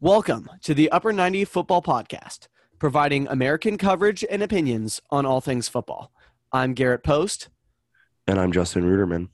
Welcome to the Upper 90 Football Podcast, providing American coverage and opinions on all things football. I'm Garrett Post. And I'm Justin Ruderman.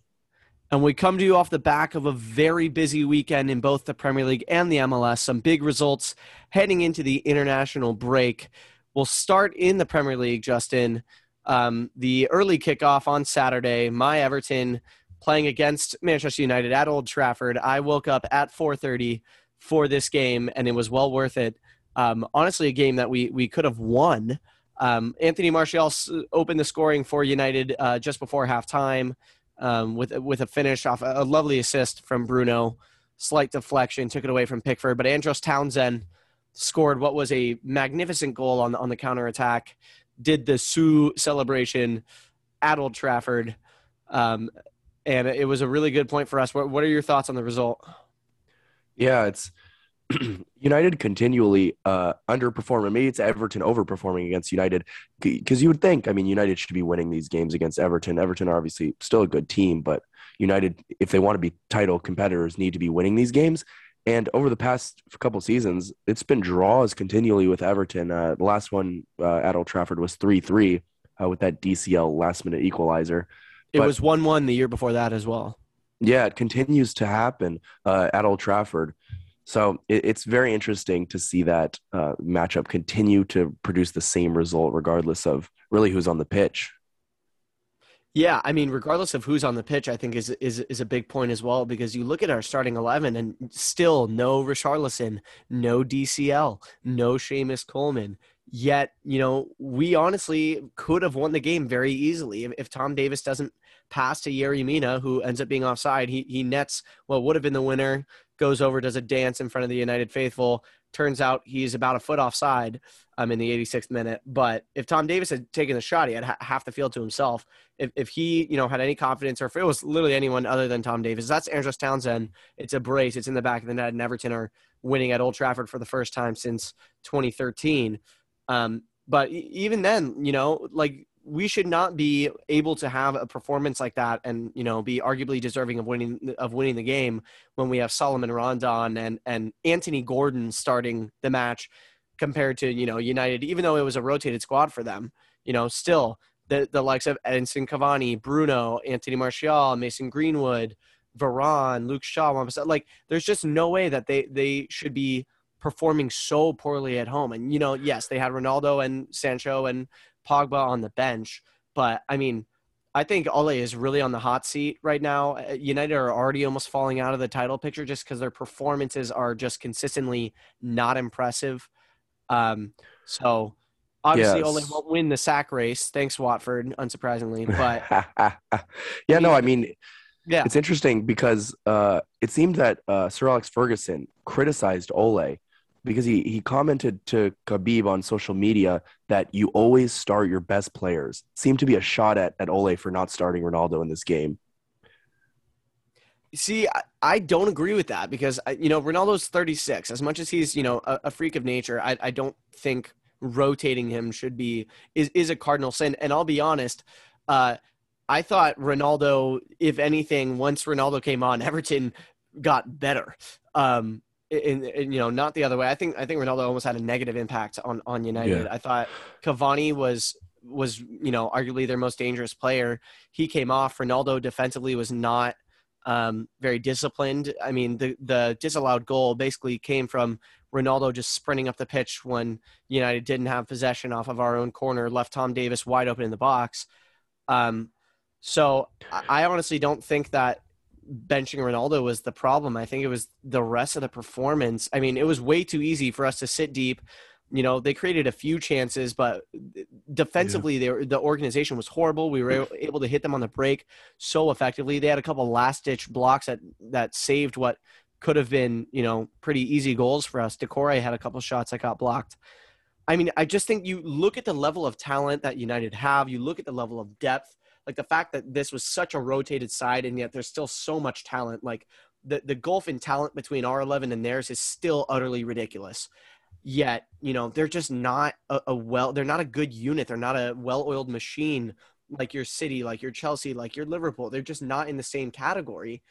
And we come to you off the back of a very busy weekend in both the Premier League and the MLS. Some big results heading into the international break. We'll start in the Premier League, Justin. Um, the early kickoff on Saturday, my Everton playing against Manchester United at Old Trafford. I woke up at 4:30 for this game, and it was well worth it. Um, honestly, a game that we we could have won. Um, Anthony Martial opened the scoring for United uh, just before halftime um, with with a finish off a, lovely assist from Bruno. Slight deflection took it away from Pickford, but Andros Townsend scored what was a magnificent goal on the, on the counter attack. Did the Sue celebration at Old Trafford, um, and it was a really good point for us. What, what are your thoughts on the result? Yeah, it's United continually uh, underperforming. Maybe it's Everton overperforming against United because you would think, I mean, United should be winning these games against Everton. Everton are obviously still a good team, but United, if they want to be title competitors, need to be winning these games. And over the past couple seasons, it's been draws continually with Everton. Uh, the last one uh, at Old Trafford was 3 3 uh, with that DCL last minute equalizer. It but, was 1 1 the year before that as well. Yeah, it continues to happen uh, at Old Trafford. So it, it's very interesting to see that uh, matchup continue to produce the same result, regardless of really who's on the pitch. Yeah, I mean, regardless of who's on the pitch, I think is is is a big point as well because you look at our starting eleven and still no Richarlison, no DCL, no Seamus Coleman. Yet, you know, we honestly could have won the game very easily if, if Tom Davies doesn't pass to Yerry Mina, who ends up being offside. He he nets what would have been the winner goes over, does a dance in front of the United faithful. Turns out he's about a foot offside um, in the 86th minute. But if Tom Davies had taken the shot, he had ha- half the field to himself. If, if he, you know, had any confidence, or if it was literally anyone other than Tom Davies, that's Andros Townsend. It's a brace. It's in the back of the net, and Everton are winning at Old Trafford for the first time since 2013. Um, but even then, you know, like we should not be able to have a performance like that and you know be arguably deserving of winning of winning the game when we have Salomón Rondón and and Anthony Gordon starting the match compared to you know United even though it was a rotated squad for them you know still the the likes of Edinson Cavani, Bruno, Anthony Martial, Mason Greenwood, Varane, Luke Shaw, like there's just no way that they they should be performing so poorly at home. And you know, yes, they had Ronaldo and Sancho and Pogba on the bench. But I mean, I think Ole is really on the hot seat right now. Uh, United are already almost falling out of the title picture just because their performances are just consistently not impressive. Um, so obviously yes. Ole won't win the sack race. Thanks, Watford, unsurprisingly. But yeah, no, I mean, yeah, it's interesting because uh, it seemed that uh, Sir Alex Ferguson criticized Ole because he he commented to Khabib on social media that you always start your best players. Seemed to be a shot at at Ole for not starting Ronaldo in this game. See, I, I don't agree with that because you know Ronaldo's 36. As much as he's you know a, a freak of nature, I, I don't think rotating him should be is is a cardinal sin. And I'll be honest, uh, I thought Ronaldo, if anything, once Ronaldo came on, Everton got better. Um, in, you know not the other way. I think I think Ronaldo almost had a negative impact on on United. Yeah. I thought Cavani was was you know arguably their most dangerous player. He came off. Ronaldo defensively was not um, very disciplined. I mean the the disallowed goal basically came from Ronaldo just sprinting up the pitch when United didn't have possession off of our own corner, left Tom Davies wide open in the box. Um, so I honestly don't think that benching Ronaldo was the problem. I think it was the rest of the performance. I mean, it was way too easy for us to sit deep. You know, they created a few chances, but defensively, yeah. they, the organization was horrible. We were able to hit them on the break so effectively. They had a couple last ditch blocks that that saved what could have been, you know, pretty easy goals for us. Doucouré had a couple shots that got blocked. I mean, I just think you look at the level of talent that United have. You look at the level of depth like the fact that this was such a rotated side and yet there's still so much talent like the, the gulf in talent between our 11 and theirs is still utterly ridiculous yet you know they're just not a, a well they're not a good unit they're not a well-oiled machine like your city like your chelsea like your liverpool they're just not in the same category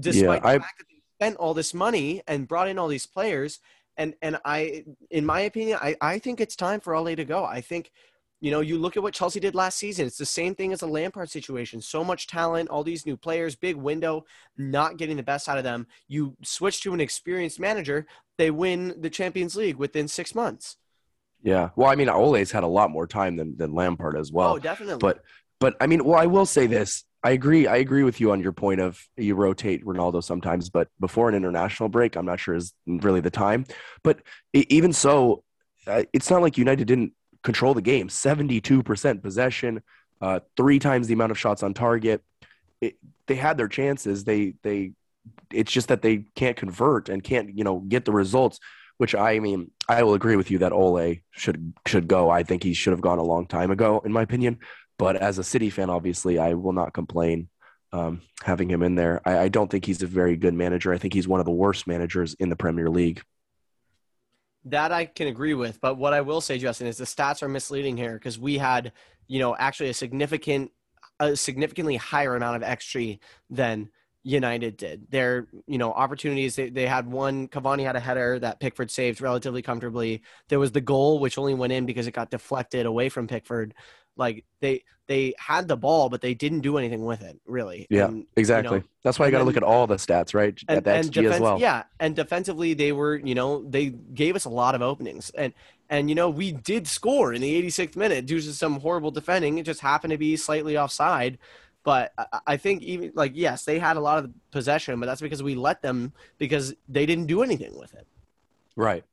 despite yeah, the I... fact that they spent all this money and brought in all these players And and I, in my opinion, I I think it's time for Ole to go. I think. You know, you look at what Chelsea did last season. It's the same thing as a Lampard situation. So much talent, all these new players, big window, not getting the best out of them. You switch to an experienced manager, they win the Champions League within six months. Yeah. Well, I mean, Ole's had a lot more time than, than Lampard as well. oh, definitely. But but I mean, well, I will say this. I agree. I agree with you on your point of you rotate Ronaldo sometimes, but before an international break, I'm not sure is really the time. But even so, uh, it's not like United didn't control the game. 72% possession, uh, three times the amount of shots on target. It, they had their chances. They they. It's just that they can't convert and can't you know get the results. Which I mean, I will agree with you that Ole should should go. I think he should have gone a long time ago, in my opinion. But as a City fan, obviously, I will not complain um, having him in there. I, I don't think he's a very good manager. I think he's one of the worst managers in the Premier League. That I can agree with, but what I will say, Justin, is the stats are misleading here because we had, you know, actually a significant, a significantly higher amount of XG than United did. Their, you know, opportunities. They, they had one. Cavani had a header that Pickford saved relatively comfortably. There was the goal which only went in because it got deflected away from Pickford. Like they they had the ball, but they didn't do anything with it, really. Yeah, And, exactly. you know, That's why you got to look at all the stats, right? At the XG as well. Yeah, and defensively they were, you know, they gave us a lot of openings, and and you know we did score in the 86th minute due to some horrible defending. It just happened to be slightly offside, but I, I think even like yes, they had a lot of possession, but that's because we let them because they didn't do anything with it. Right.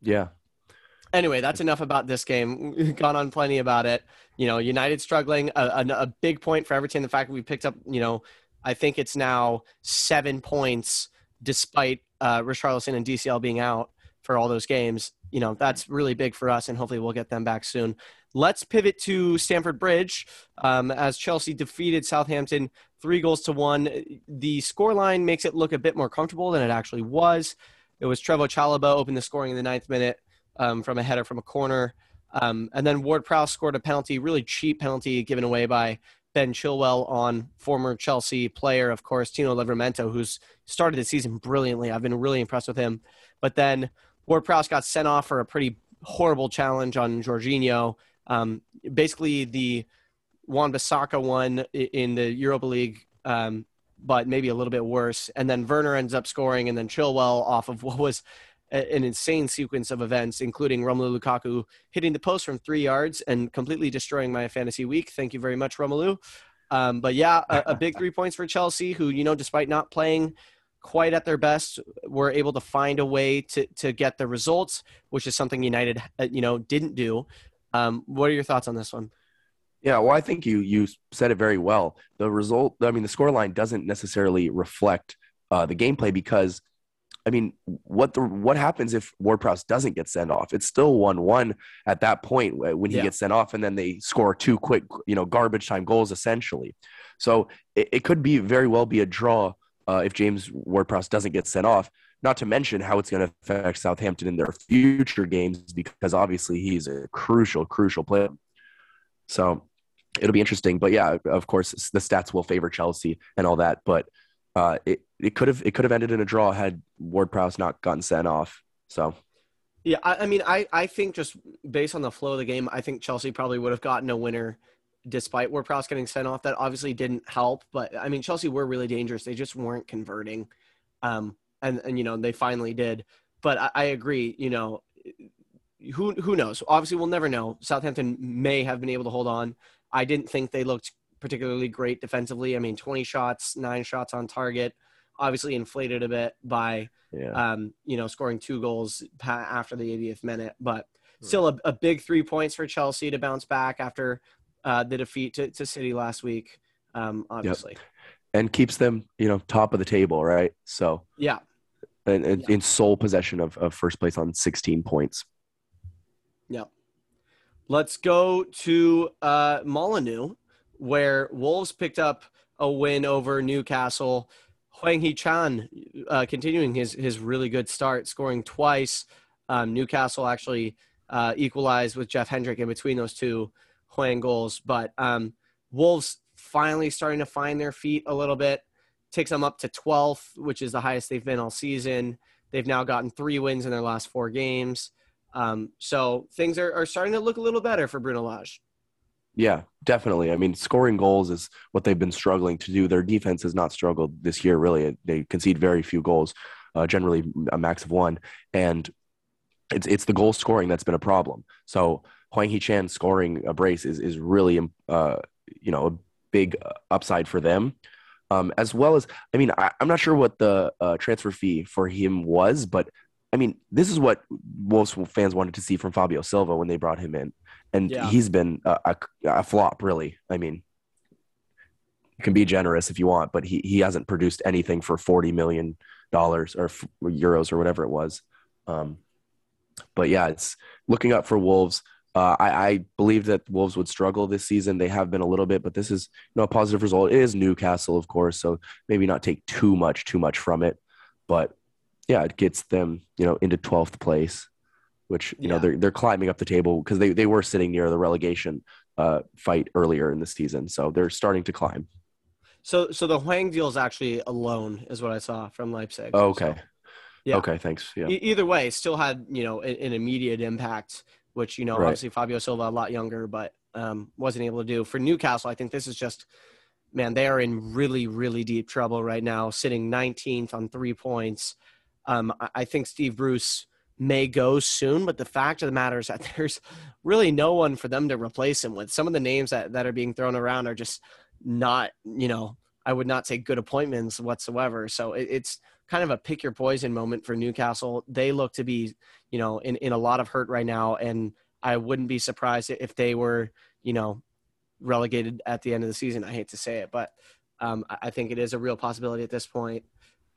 Yeah. Anyway, that's enough about this game. We've gone on plenty about it. You know, United struggling. A, a, a big point for Everton. The fact that we picked up, you know, I think it's now seven points despite uh, Richarlison and DCL being out for all those games. You know, that's really big for us, and hopefully we'll get them back soon. Let's pivot to Stamford Bridge um, as Chelsea defeated Southampton three goals to one. The scoreline makes it look a bit more comfortable than it actually was. It was Trevoh Chalobah opened the scoring in the ninth minute um, from a header from a corner. Um, and then Ward Prowse scored a penalty, really cheap penalty given away by Ben Chilwell on former Chelsea player, of course, Tino Livramento, who's started the season brilliantly. I've been really impressed with him. But then Ward Prowse got sent off for a pretty horrible challenge on Jorginho. Um, basically, the Wan-Bissaka one in the Europa League, um, but maybe a little bit worse. And then Werner ends up scoring, and then Chilwell off of what was an insane sequence of events, including Romelu Lukaku hitting the post from three yards and completely destroying my fantasy week. Thank you very much, Romelu. Um, but yeah, a, a big three points for Chelsea, who you know, despite not playing quite at their best, were able to find a way to to get the results, which is something United, uh, you know, didn't do. Um, what are your thoughts on this one? Yeah, well, I think you you said it very well. The result, I mean, the scoreline doesn't necessarily reflect uh, the gameplay because, I mean, what the what happens if Ward Prowse doesn't get sent off? It's still one one at that point when he Yeah. gets sent off, and then they score two quick, you know, garbage time goals essentially. So it, it could be very well be a draw uh, if James Ward Prowse doesn't get sent off. Not to mention how it's going to affect Southampton in their future games because obviously he's a crucial, crucial player. So it'll be interesting. But yeah, of course, the stats will favor Chelsea and all that. But uh, it it could have it could have ended in a draw had Ward Prowse not gotten sent off. So Yeah, I, I mean, I, I think just based on the flow of the game, I think Chelsea probably would have gotten a winner despite Ward Prowse getting sent off. That obviously didn't help, but I mean, Chelsea were really dangerous. They just weren't converting. Um, and, and, you know, they finally did. But I, I agree, you know, who, who knows? Obviously, we'll never know. Southampton may have been able to hold on. I didn't think they looked particularly great defensively. I mean, 20 shots, nine shots on target, obviously inflated a bit by yeah, um, you know, scoring two goals after the 80th minute, but still a, a big three points for Chelsea to bounce back after uh, the defeat to, to City last week. Um, obviously, and keeps them you know top of the table, right? So yeah, and, and Yeah. in sole possession of, of first place on 16 points. yeah. Let's go to uh, Molineux, where Wolves picked up a win over Newcastle. Hwang Hee-chan uh, continuing his his really good start, scoring twice. Um, Newcastle actually uh, equalized with Jeff Hendrick in between those two Huang goals, but um, Wolves finally starting to find their feet a little bit. Takes them up to 12th, which is the highest they've been all season. They've now gotten three wins in their last four games. Um, so things are, are starting to look a little better for Bruno Lage. Yeah, definitely. I mean, scoring goals is what they've been struggling to do. Their defense has not struggled this year, really. They concede very few goals, uh, generally a max of one. And it's it's the goal scoring that's been a problem. So Hwang Hee-chan scoring a brace is is really uh, you know a big upside for them. Um, as well as, I mean, I, am not sure what the uh, transfer fee for him was, but I mean, this is what Wolves fans wanted to see from Fabio Silva when they brought him in, and yeah. he's been a, a, a, flop, really. I mean, you can be generous if you want, but he he hasn't produced anything for forty million dollars or, or euros or whatever it was. Um, but yeah, it's looking up for Wolves. Uh, I, I believe that Wolves would struggle this season. They have been a little bit, but this is you know a positive result. It is Newcastle, of course, so maybe not take too much, too much from it. But yeah, it gets them you know into twelfth place, which you yeah. know they're they're climbing up the table because they they were sitting near the relegation uh, fight earlier in the season, so they're starting to climb. So so the Hwang deal is actually a loan, is what I saw from Leipzig. Oh, okay. So, yeah. Okay. Thanks. Yeah. E- either way, still had you know an, an immediate impact which you know right. obviously Fabio Silva a lot younger, but um, wasn't able to do. For Newcastle, I think this is just man, they are in really really deep trouble right now, sitting 19th on three points. Um, I think Steve Bruce may go soon, but the fact of the matter is that there's really no one for them to replace him with. Some of the names that, that are being thrown around are just not, you know, I would not say good appointments whatsoever. So it, it's kind of a pick your poison moment for Newcastle. They look to be, you know, in, in a lot of hurt right now. And I wouldn't be surprised if they were, you know, relegated at the end of the season. I hate to say it, but um, I think it is a real possibility at this point.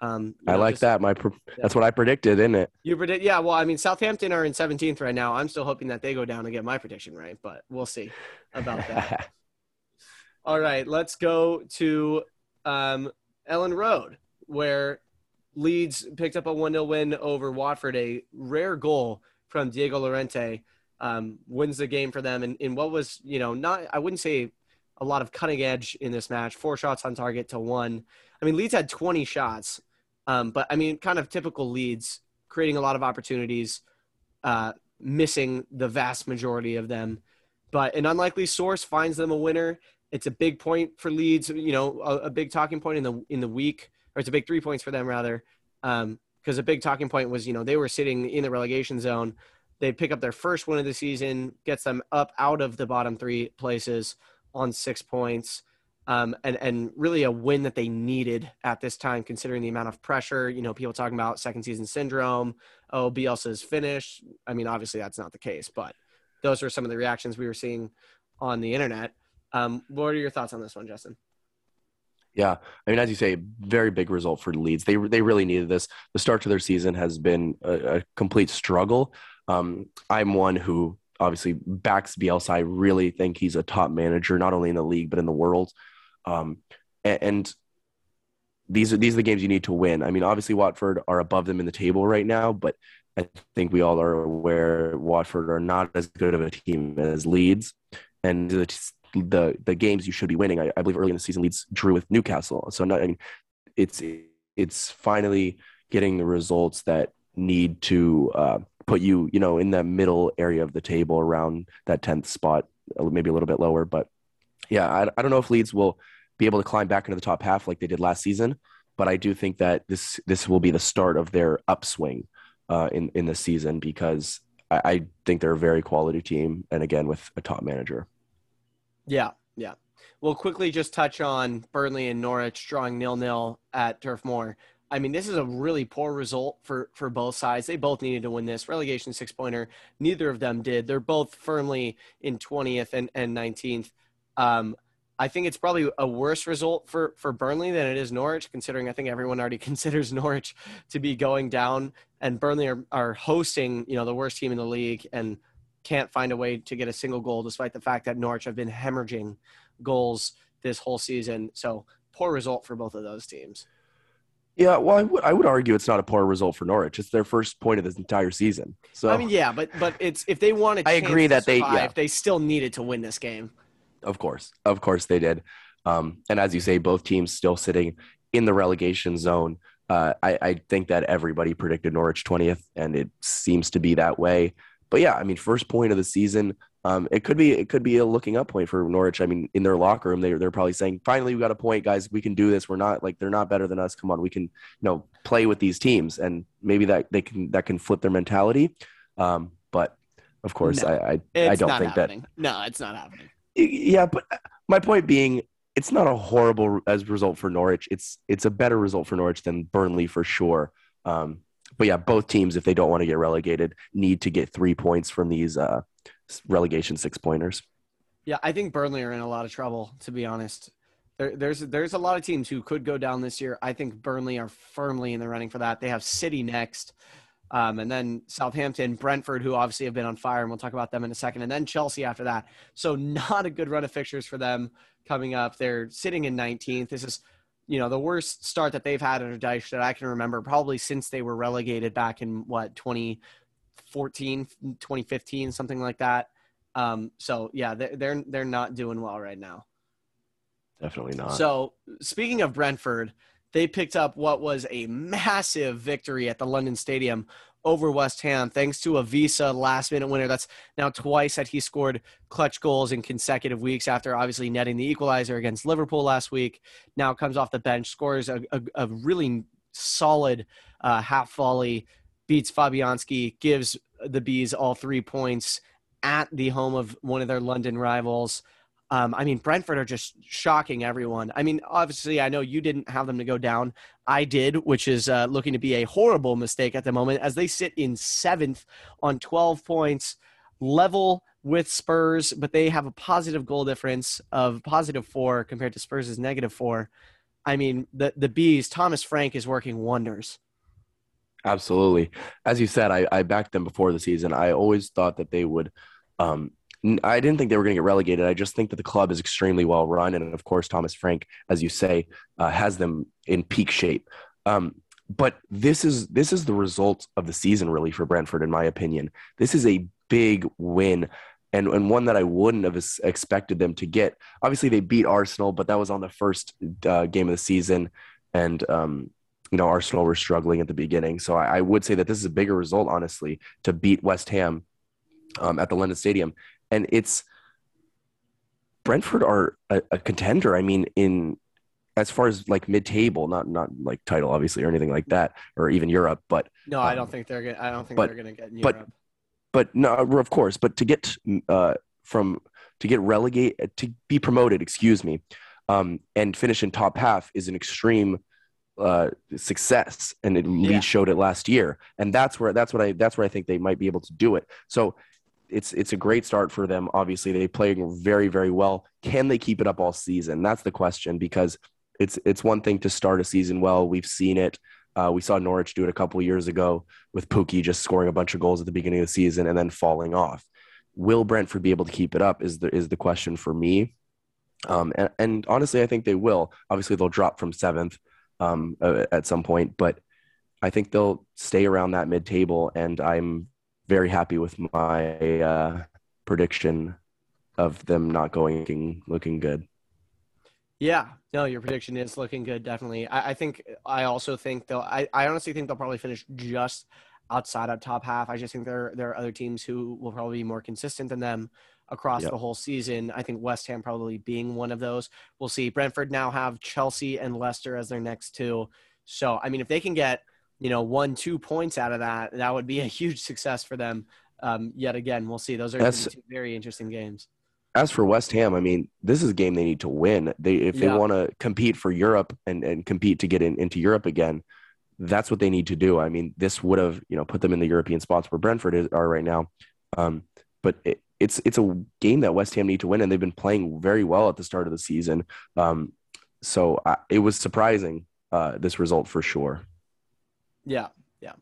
Um, I know, like just, that. My yeah. that's what I predicted, isn't it? You predict, yeah. Well, I mean, Southampton are in 17th right now. I'm still hoping that they go down and get my prediction right, but we'll see about that. All right, let's go to um, Elland Road, where Leeds picked up a 1 0 win over Watford, a rare goal from Diego Llorente. Um, wins the game for them in, in what was, you know, not, I wouldn't say a lot of cutting edge in this match. Four shots on target to one. I mean, Leeds had 20 shots, um, but I mean, kind of typical Leeds, creating a lot of opportunities, uh, missing the vast majority of them. But an unlikely source finds them a winner. It's a big point for Leeds, you know, a, a big talking point in the in the week or it's a big three points for them rather. Um, because a big talking point was, you know, they were sitting in the relegation zone. They pick up their first win of the season, gets them up out of the bottom three places on six points. Um, and, and really a win that they needed at this time, considering the amount of pressure. You know, people talking about second season syndrome. Oh, Bielsa's finished. I mean, obviously that's not the case, but those were some of the reactions we were seeing on the internet. Um, what are your thoughts on this one, Justin? Yeah, I mean, as you say, very big result for Leeds. They they really needed this. The start to their season has been a, a complete struggle. Um, I'm one who obviously backs Bielsa. I really think he's a top manager, not only in the league but in the world. Um, and, and these are these are the games you need to win. I mean, obviously Watford are above them in the table right now, but I think we all are aware Watford are not as good of a team as Leeds, and the the the games you should be winning. I, I believe early in the season, Leeds drew with Newcastle. So not, I mean, it's it's finally getting the results that need to uh, put you, you know, in that middle area of the table around that tenth spot, maybe a little bit lower. But yeah, I, I don't know if Leeds will be able to climb back into the top half like they did last season, but I do think that this this will be the start of their upswing uh, in in the season because I, I think they're a very quality team, and again with a top manager. Yeah, yeah. We'll quickly just touch on Burnley and Norwich drawing nil nil at Turf Moor. I mean, this is a really poor result for for both sides. They both needed to win this relegation six pointer. Neither of them did. They're both firmly in twentieth and and nineteenth. Um, I think it's probably a worse result for for Burnley than it is Norwich, considering I think everyone already considers Norwich to be going down, and Burnley are, are hosting you know the worst team in the league and can't find a way to get a single goal, despite the fact that Norwich have been hemorrhaging goals this whole season. So poor result for both of those teams. Yeah, well, I would I would argue it's not a poor result for Norwich. It's their first point of this entire season. So I mean, yeah, but but it's if they wanted, I agree that survive, they yeah. they still needed to win this game. Of course, of course they did. Um, and as you say, both teams still sitting in the relegation zone. Uh, I, I think that everybody predicted Norwich 20th, and it seems to be that way. But yeah, I mean, first point of the season. Um, it could be it could be a looking up point for Norwich. I mean, in their locker room, they they're probably saying, "Finally, we got a point, guys. We can do this. We're not like they're not better than us. Come on, we can you know play with these teams." And maybe that they can that can flip their mentality. Um, but of course, No, I I, I don't think happening. No, it's not happening. Yeah, but my point being, it's not a horrible as result for Norwich. It's it's a better result for Norwich than Burnley for sure. Um, but yeah, both teams, if they don't want to get relegated, need to get three points from these uh, relegation six pointers. Yeah, I think Burnley are in a lot of trouble. To be honest, there, there's there's a lot of teams who could go down this year. I think Burnley are firmly in the running for that. They have City next, um, and then Southampton, Brentford, who obviously have been on fire, and we'll talk about them in a second, and then Chelsea after that. So not a good run of fixtures for them coming up. They're sitting in 19th. This is you know the worst start that they've had under Dyche that I can remember, probably since they were relegated back in what 2014, 2015, something like that. Um, so yeah, they're, they're they're not doing well right now. Definitely not. So speaking of Brentford, they picked up what was a massive victory at the London Stadium over West Ham, thanks to a Wissa last minute winner. That's now twice that he scored clutch goals in consecutive weeks after obviously netting the equalizer against Liverpool last week. Now comes off the bench, scores a, a, a really solid uh, half volley, beats Fabianski, gives the Bees all three points at the home of one of their London rivals. Um, I mean, Brentford are just shocking everyone. I mean, obviously, I know you didn't have them to go down. I did, which is uh, looking to be a horrible mistake at the moment as they sit in seventh on 12 points, level with Spurs, but they have a positive goal difference of positive four compared to Spurs' negative four. I mean, the, the Bees, Thomas Frank is working wonders. Absolutely. As you said, I, I backed them before the season. I always thought that they would. Um, I didn't think they were going to get relegated. I just think that the club is extremely well run, and of course, Thomas Frank, as you say, uh, has them in peak shape. Um, but this is this is the result of the season, really, for Brentford, in my opinion. This is a big win. And, and one that I wouldn't have expected them to get. Obviously, they beat Arsenal, but that was on the first uh, game of the season, and um, you know, Arsenal were struggling at the beginning. So I, I, would say that this is a bigger result, honestly, to beat West Ham um, at the London Stadium. And it's Brentford are a, a, contender. I mean, in as far as like mid-table, not not like title, obviously, or anything like that, or even Europe. But no, I don't think they're gonna. I don't think but, they're gonna get in but, Europe. But no, of course. But to get uh, from to get relegate to be promoted, excuse me, um, and finish in top half is an extreme uh, success, and it Leeds Yeah. showed it last year, and that's where that's what I that's where I think they might be able to do it. So it's it's a great start for them. Obviously, they playing very very well. Can they keep it up all season? That's the question because it's it's one thing to start a season well. We've seen it. Uh, we saw Norwich do it a couple years ago with Pukki just scoring a bunch of goals at the beginning of the season and then falling off. Will Brentford be able to keep it up? Is the is the question for me. Um, and, and honestly, I think they will. Obviously, they'll drop from seventh um, at some point, but I think they'll stay around that mid table. And I'm very happy with my uh, prediction of them not going looking, good. Yeah, no, your prediction is looking good. Definitely. I, I think. I also think they'll. I, I honestly think they'll probably finish just outside of top half. I just think there there are other teams who will probably be more consistent than them across Yep. the whole season. I think West Ham probably being one of those. We'll see. Brentford now have Chelsea and Leicester as their next two. So I mean, if they can get you know one two points out of that, that would be a huge success for them. Um, yet again, we'll see. Those are That's- two very interesting games. As for West Ham, I mean, this is a game they need to win. They if they Yeah. want to compete for Europe and, and compete to get in, into Europe again, that's what they need to do. I mean, this would have you know put them in the European spots where Brentford is, are right now. Um, but it, it's it's a game that West Ham need to win, and they've been playing very well at the start of the season. Um, so I, it was surprising uh, this result for sure. Yeah, yeah.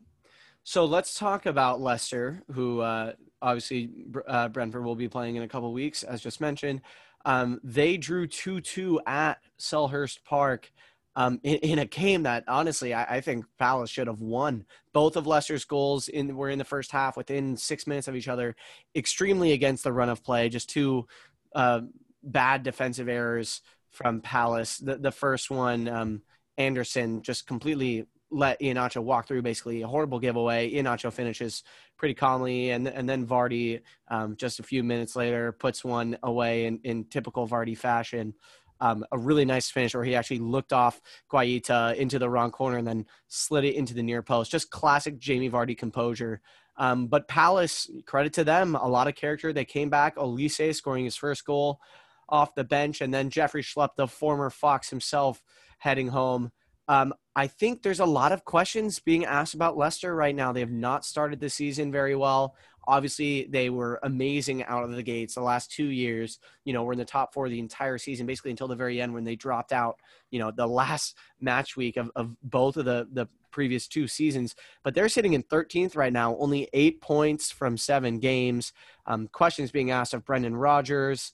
So let's talk about Leicester, who uh, obviously uh, Brentford will be playing in a couple weeks, as just mentioned. Um, they drew 2 2 at Selhurst Park um, in, in a game that, honestly, I, I think Palace should have won. Both of Leicester's goals in, were in the first half within six minutes of each other, extremely against the run of play, just two uh, bad defensive errors from Palace. The, the first one, um, Andersen just completely let Iheanacho walk through basically a horrible giveaway. Iheanacho finishes pretty calmly, and and then Vardy um, just a few minutes later puts one away in, in typical Vardy fashion. Um, a really nice finish where he actually looked off Guaita into the wrong corner and then slid it into the near post. Just classic Jamie Vardy composure. Um, but Palace, credit to them, a lot of character. They came back. Olise scoring his first goal off the bench, and then Jeffrey Schlupp, the former Fox himself, heading home. Um, I think there's a lot of questions being asked about Leicester right now. They have not started the season very well. Obviously, they were amazing out of the gates the last two years. You know, were in the top four the entire season, basically until the very end when they dropped out. You know, the last match week of, of both of the the previous two seasons. But they're sitting in 13th right now, only eight points from seven games. Um, questions being asked of Brendan Rodgers.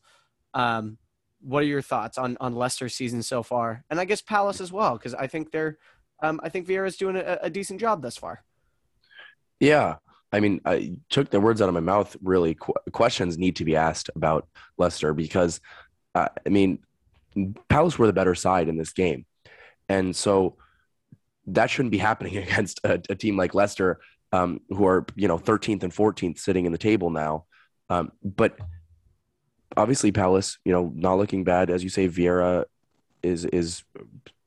Um, what are your thoughts on on Leicester's season so far, and I guess Palace as well? Because I think they're, um, I think Vieira's doing a, a, decent job thus far. Yeah, I mean, I took the words out of my mouth. Really, Qu- questions need to be asked about Leicester because, uh, I mean, Palace were the better side in this game, and so that shouldn't be happening against a, a team like Leicester, um, who are you know 13th and 14th sitting in the table now. Um, but obviously Palace, you know, not looking bad as you say. Vieira is is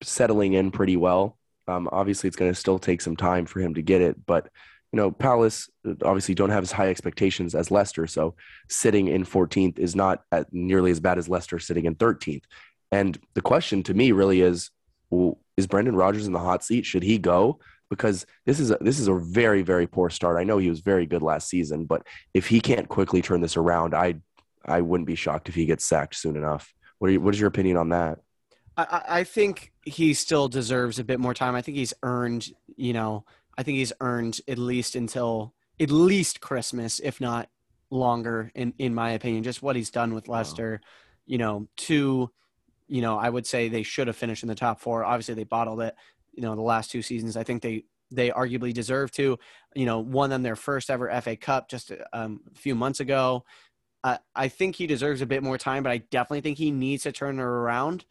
settling in pretty well. Um, obviously, it's going to still take some time for him to get it, but you know, Palace obviously don't have as high expectations as Leicester, so sitting in 14th is not nearly as bad as Leicester sitting in 13th. And the question to me really is: well, Is Brendan Rodgers in the hot seat? Should he go? Because this is a, this is a very very poor start. I know he was very good last season, but if he can't quickly turn this around, I I wouldn't be shocked if he gets sacked soon enough. What, you, what is your opinion on that? I, I think he still deserves a bit more time. I think he's earned, you know, I think he's earned at least until at least Christmas, if not longer, in in my opinion. Just what he's done with Leicester, wow. you know, two, you know, I would say they should have finished in the top four. Obviously, they bottled it. You know, the last two seasons, I think they they arguably deserve to. You know, won them their first ever FA Cup just um, a few months ago. I think he deserves a bit more time, but I definitely think he needs to turn it around,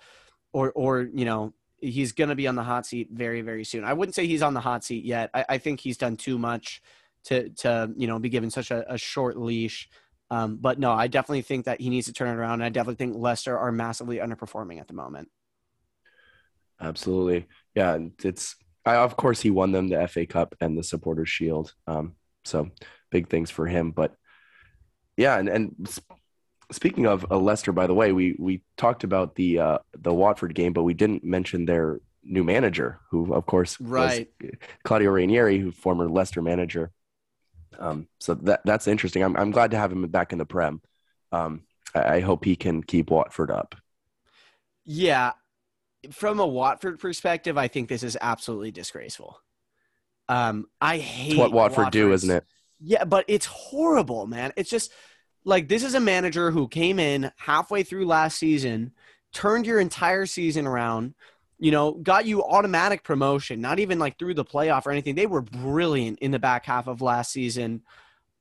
or or you know he's going to be on the hot seat very very soon. I wouldn't say he's on the hot seat yet. I, I think he's done too much to to you know be given such a, a short leash. Um, but no, I definitely think that he needs to turn it around. And I definitely think Leicester are massively underperforming at the moment. Absolutely, yeah. It's I, of course he won them the FA Cup and the Supporters Shield. Um, so big things for him, but yeah, and, and speaking of uh, Leicester, by the way, we we talked about the uh, the Watford game, but we didn't mention their new manager, who of course right Claudio Ranieri, who former Leicester manager. Um, so that that's interesting. I'm I'm glad to have him back in the Prem. Um, I, I hope he can keep Watford up. Yeah, from a Watford perspective, I think this is absolutely disgraceful. Um, I hate it's what Watford Watford's, do, isn't it? Yeah, but it's horrible, man. It's just like this is a manager who came in halfway through last season, turned your entire season around, you know, got you automatic promotion, not even like through the playoff or anything. They were brilliant in the back half of last season.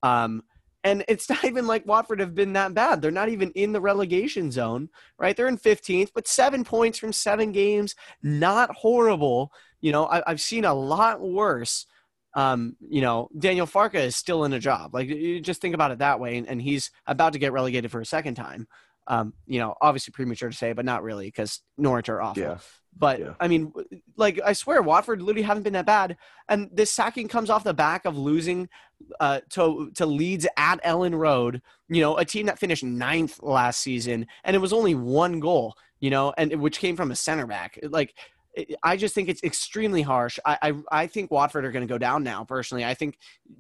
Um, and it's not even like Watford have been that bad. They're not even in the relegation zone, right? They're in 15th, but seven points from seven games, not horrible. You know, I, have seen a lot worse um, you know, Daniel Farke is still in a job. Like, you just think about it that way, and, and he's about to get relegated for a second time. Um, you know, obviously premature to say, but not really because Norwich are awful. Yeah. But yeah. I mean, like I swear, Watford literally haven't been that bad, and this sacking comes off the back of losing uh, to to Leeds at Elland Road. You know, a team that finished ninth last season, and it was only one goal. You know, and which came from a center back. Like I just think it's extremely harsh. I I, I think Watford are going to go down now. Personally, I think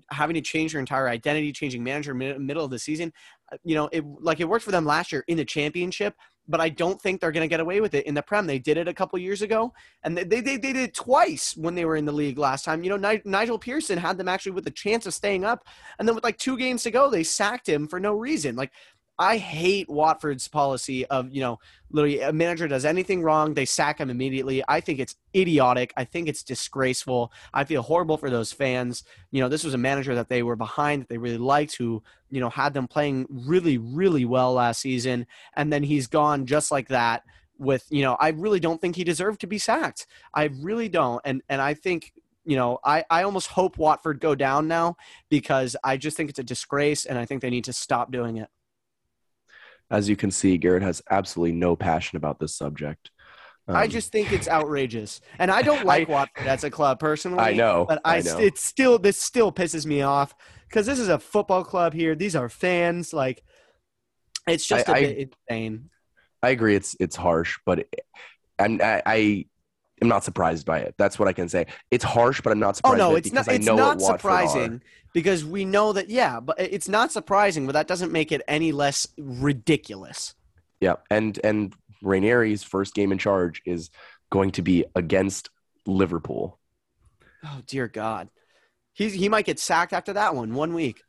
having to change your entire identity, changing manager mid, middle of the season, uh, you know, it like it worked for them last year in the championship. But I don't think they're going to get away with it in the Prem. They did it a couple years ago, and they, they, they did it twice when they were in the league last time. You know, Nigel Pearson had them actually with a chance of staying up, and then with like two games to go, they sacked him for no reason. Like I hate Watford's policy of, you know, literally a manager does anything wrong, they sack him immediately. I think it's idiotic. I think it's disgraceful. I feel horrible for those fans. You know, this was a manager that they were behind, that they really liked, who, you know, had them playing really, really well last season. And then he's gone just like that with, you know, I really don't think he deserved to be sacked. I really don't. And and I think you know, I, I almost hope Watford go down now because I just think it's a disgrace and I think they need to stop doing it. As you can see, Garrett has absolutely no passion about this subject. Um, I just think it's outrageous, and I don't like I, Watford as a club personally. I know, but I, I know. it still this still pisses me off because this is a football club here. These are fans. Like, it's just I, a bit insane. I agree. It's it's harsh, but it, and I, I am not surprised by it. That's what I can say. It's harsh, but I'm not surprised. Oh no, it's not. It's not surprising because we know that. Yeah, but it's not surprising, but that doesn't make it any less ridiculous. Yeah, and and Ranieri's first game in charge is going to be against Liverpool. Oh dear God, he's he might get sacked after that one. One week.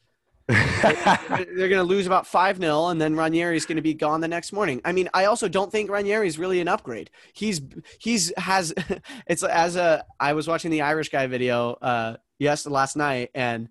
They're going to lose about 5 0, and then Ranieri's going to be gone the next morning. I mean, I also don't think Ranieri's really an upgrade. He's, he's, has, it's as a, I was watching the Irish guy video, uh, yes, last night, and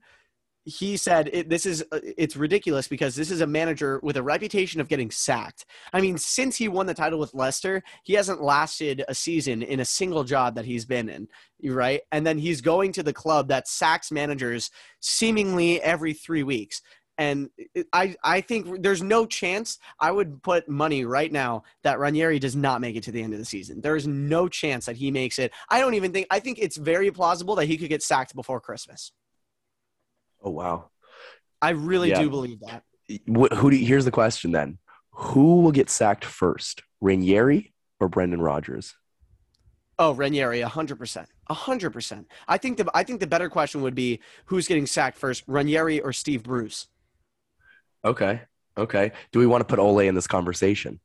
he said it, this is uh, it's ridiculous because this is a manager with a reputation of getting sacked. I mean, since he won the title with Leicester, he hasn't lasted a season in a single job that he's been in, right? And then he's going to the club that sacks managers seemingly every 3 weeks. And I, I think there's no chance I would put money right now that Ranieri does not make it to the end of the season. There is no chance that he makes it. I don't even think, I think it's very plausible that he could get sacked before Christmas. Oh wow. I really yeah. do believe that. Who do, here's the question then. Who will get sacked first? Ranieri or Brendan Rodgers? Oh, Ranieri, hundred percent, hundred percent. I think the I think the better question would be who's getting sacked first, Ranieri or Steve Bruce. Okay, okay. Do we want to put Ole in this conversation?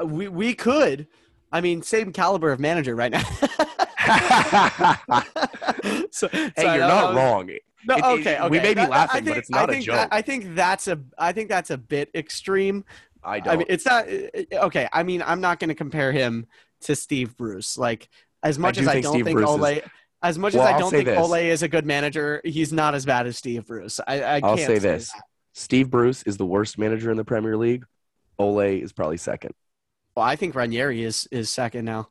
Uh, we we could. I mean, same caliber of manager right now. so, hey, so you're not was, wrong. No, it, okay, okay. We may be laughing, think, but it's not a joke. That, I think that's a. I think that's a bit extreme. I don't. I mean, it's not okay. I mean, I'm not going to compare him to Steve Bruce. Like as much I as I don't Steve think Bruce Ole, is, as much well, as I don't think this. Ole is a good manager, he's not as bad as Steve Bruce. I, I will say, say this: that. Steve Bruce is the worst manager in the Premier League. Ole is probably second. Well, I think Ranieri is is second now.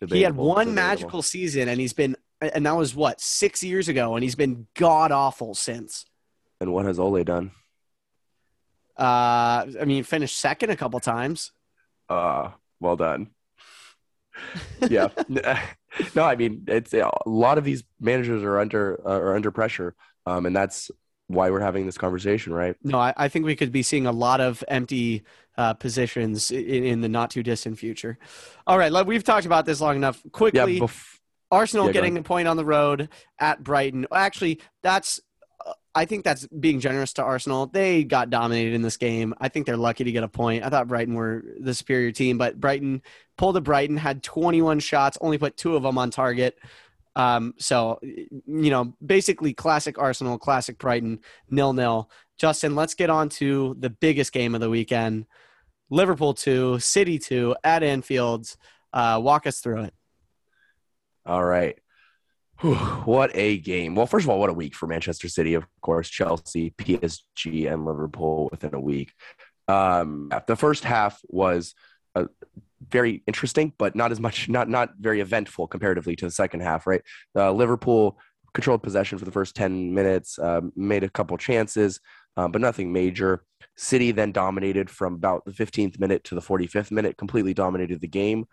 Debatable, he had one debatable. magical season, and he's been and that was what six years ago, and he's been god awful since. And what has Ole done? Uh, I mean, finished second a couple times. Uh, well done. yeah. no, I mean, it's a lot of these managers are under uh, are under pressure, um, and that's why we're having this conversation, right? No, I, I think we could be seeing a lot of empty uh, positions in, in, the not too distant future. All right, we've talked about this long enough. Quickly, yeah, bef- Arsenal yeah, getting a point on the road at Brighton. Actually, that's I think that's being generous to Arsenal. They got dominated in this game. I think they're lucky to get a point. I thought Brighton were the superior team, but Brighton pulled a Brighton, had 21 shots, only put two of them on target. Um, so, you know, basically classic Arsenal, classic Brighton, nil nil. Justin, let's get on to the biggest game of the weekend Liverpool 2, City 2 at Anfield. Uh, walk us through it. All right. Whew, what a game. Well, first of all, what a week for Manchester City, of course, Chelsea, PSG, and Liverpool within a week. Um, the first half was very interesting, but not as much, not not very eventful comparatively to the second half. Right, uh, Liverpool controlled possession for the first ten minutes, uh, made a couple chances, um, but nothing major. City then dominated from about the 15th minute to the 45th minute, completely dominated the game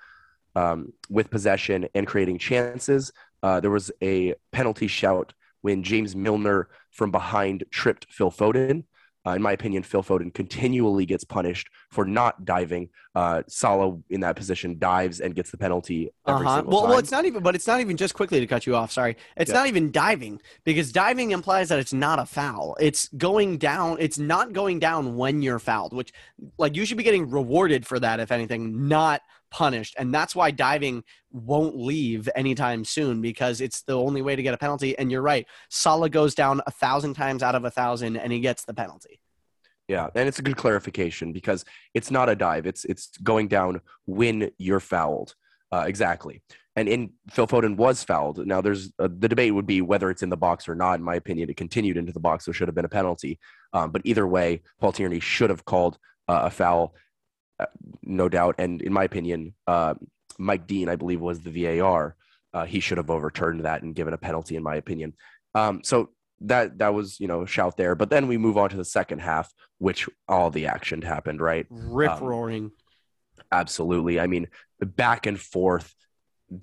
um, with possession and creating chances. Uh, there was a penalty shout when James Milner from behind tripped Phil Foden. Uh, in my opinion, Phil Foden continually gets punished for not diving. Uh, Salah in that position dives and gets the penalty every uh-huh. single well, time. Well, it's not even, but it's not even just quickly to cut you off. Sorry, it's not even diving because diving implies that it's not a foul. It's going down. It's not going down when you're fouled, which like you should be getting rewarded for that, if anything, not punished. And that's why diving won't leave anytime soon because it's the only way to get a penalty. And you're right. Salah goes down a thousand times out of a thousand and he gets the penalty. Yeah, and it's a good clarification because it's not a dive. It's it's going down when you're fouled. Uh, exactly. And in Phil Foden was fouled. Now, there's uh, the debate would be whether it's in the box or not. In my opinion, it continued into the box, so should have been a penalty. Um, but either way, Paul Tierney should have called uh, a foul no doubt. And in my opinion, uh, Mike Dean, I believe, was the VAR. uh, he should have overturned that and given a penalty, in my opinion. Um, so that that was you know a shout there. But then we move on to the second half, which all the action happened, right? Rip roaring. Um, absolutely. I mean, back and forth.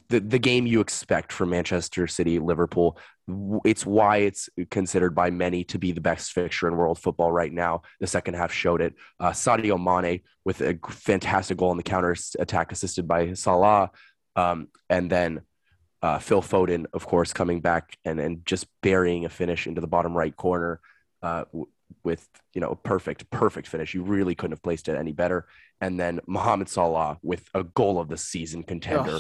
The, the game you expect from Manchester City, Liverpool. It's why it's considered by many to be the best fixture in world football right now. The second half showed it. Uh, Sadio Mane with a fantastic goal on the counter attack, assisted by Salah, um, and then uh, Phil Foden, of course, coming back and, and just burying a finish into the bottom right corner uh, with you know perfect, perfect finish. You really couldn't have placed it any better. And then Mohamed Salah with a goal of the season contender.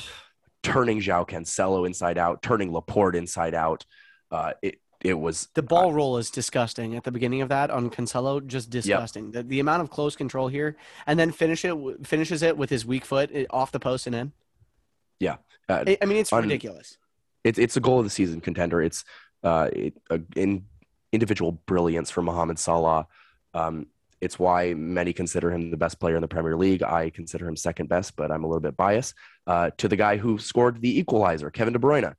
Turning João Cancelo inside out, turning Laporte inside out. Uh, it it was the ball uh, roll is disgusting at the beginning of that on Cancelo, just disgusting. Yep. The, the amount of close control here, and then finish it finishes it with his weak foot off the post and in. Yeah, uh, I mean it's on, ridiculous. It's it's a goal of the season contender. It's uh, it, uh, in individual brilliance for Mohamed Salah. Um, it's why many consider him the best player in the Premier League. I consider him second best, but I'm a little bit biased. Uh, to the guy who scored the equalizer, Kevin De Bruyne,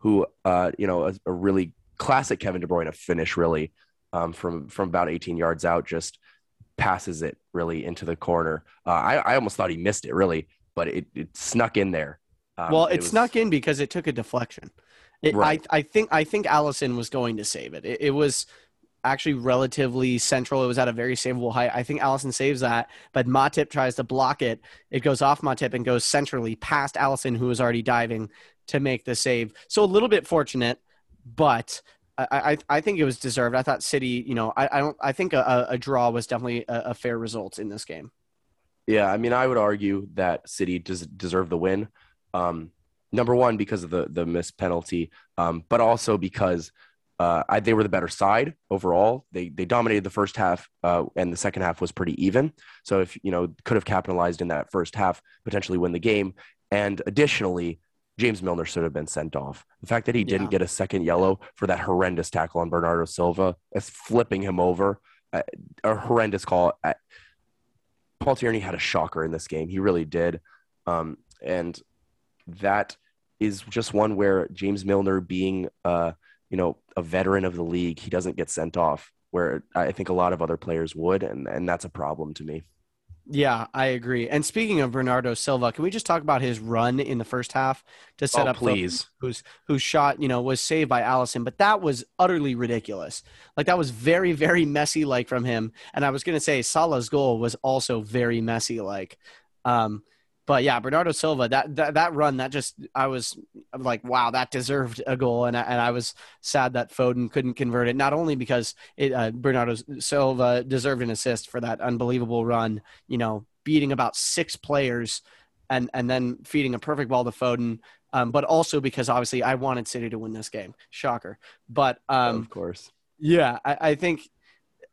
who uh, you know a, a, really classic Kevin De Bruyne finish, really um, from from about 18 yards out, just passes it really into the corner. Uh, I, I almost thought he missed it, really, but it, it snuck in there um, well, it, it was... snuck in because it took a deflection. It, right. I, I think I think Alisson was going to save it. it. It was actually relatively central. It was at a very savable height. I think Alisson saves that, but Matip tries to block it. It goes off Matip and goes centrally past Alisson, who was already diving to make the save. So a little bit fortunate, but I, I, I think it was deserved. I thought City, you know, I, I don't. I think a, a draw was definitely a, a, fair result in this game. Yeah, I mean, I would argue that City does deserve the win. Um, number one because of the the missed penalty, um, but also because uh, I, they were the better side overall. They they dominated the first half, uh, and the second half was pretty even. So if you know could have capitalized in that first half, potentially win the game. And additionally, James Milner should have been sent off. The fact that he didn't yeah. get a second yellow for that horrendous tackle on Bernardo Silva, as flipping him over, uh, a horrendous call. Uh, Paul Tierney had a shocker in this game. He really did. Um, and that is just one where James Milner, being uh, you know a veteran of the league, he doesn't get sent off. Where I think a lot of other players would, and and that's a problem to me. Yeah, I agree. And speaking of Bernardo Silva, can we just talk about his run in the first half to set oh, up please? whose whose shot you know was saved by Alisson, but that was utterly ridiculous. Like that was very very messy like from him. And I was gonna say Salah's goal was also very messy like. Um, but yeah, Bernardo Silva, that, that that run, that just I was like, wow, that deserved a goal, and I, and I was sad that Foden couldn't convert it. Not only because it, uh, Bernardo Silva deserved an assist for that unbelievable run, you know, beating about six players, and and then feeding a perfect ball to Foden, um, but also because obviously I wanted City to win this game. Shocker, but um, of course, yeah, I, I think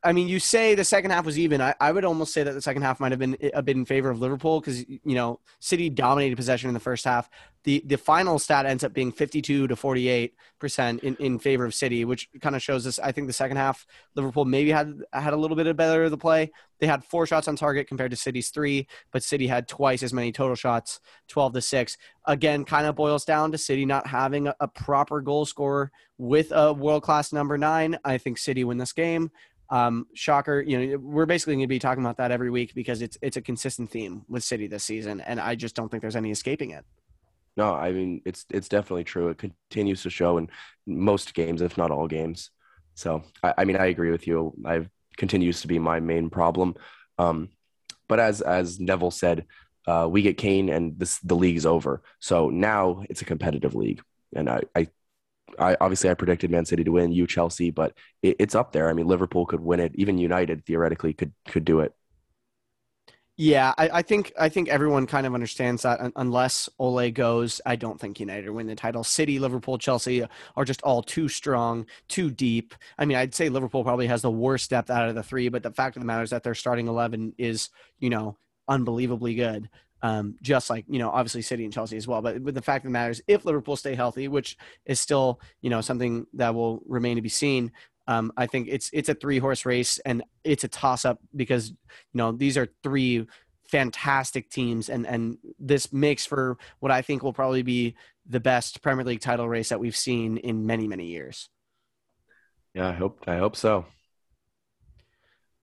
I mean, you say the second half was even. I, I would almost say that the second half might have been a bit in favor of Liverpool because you know City dominated possession in the first half. The the final stat ends up being 52 to 48 percent in, in favor of City, which kind of shows us. I think the second half Liverpool maybe had had a little bit of better of the play. They had four shots on target compared to City's three, but City had twice as many total shots, 12 to six. Again, kind of boils down to City not having a, a proper goal scorer with a world class number nine. I think City win this game. Um, shocker, you know, we're basically going to be talking about that every week because it's it's a consistent theme with City this season, and I just don't think there's any escaping it. No, I mean it's it's definitely true. It continues to show in most games, if not all games. So I, I mean, I agree with you. I continues to be my main problem. Um, but as as Neville said, uh, we get Kane and this the league's over. So now it's a competitive league, and I, I I obviously I predicted Man City to win, you Chelsea, but it, it's up there. I mean, Liverpool could win it. Even United theoretically could could do it. Yeah, I, I, think I think everyone kind of understands that. Unless Ole goes, I don't think United win the title. City, Liverpool, Chelsea are just all too strong, too deep. I mean, I'd say Liverpool probably has the worst depth out of the three, but the fact of the matter is that their starting eleven is, you know, unbelievably good um, just like you know obviously City and Chelsea as well. But, but the fact of the matter is, if Liverpool stay healthy, which is still you know something that will remain to be seen, um, I think it's it's a three horse race and it's a toss up because you know these are three fantastic teams and and this makes for what I think will probably be the best Premier League title race that we've seen in many, many years. Yeah, I hope I hope so.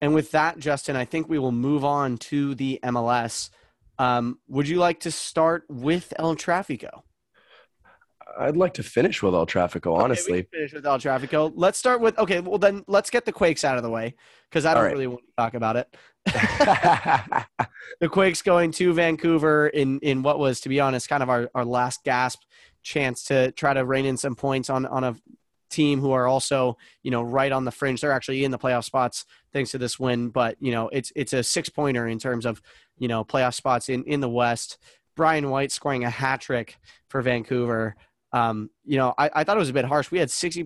And with that, Justin, I think we will move on to the MLS. Um, would you like to start with El Trafico? I'd like to finish with El Trafico, honestly. Okay, finish with El Trafico. Let's start with okay. Well, then let's get the Quakes out of the way because I don't right. really want to talk about it. the Quakes going to Vancouver in in what was, to be honest, kind of our, our last gasp chance to try to rein in some points on on a team who are also you know right on the fringe. They're actually in the playoff spots thanks to this win, but you know it's it's a six pointer in terms of you know playoff spots in in the West. Brian White scoring a hat trick for Vancouver. Um, you know, I, I thought it was a bit harsh. We had 60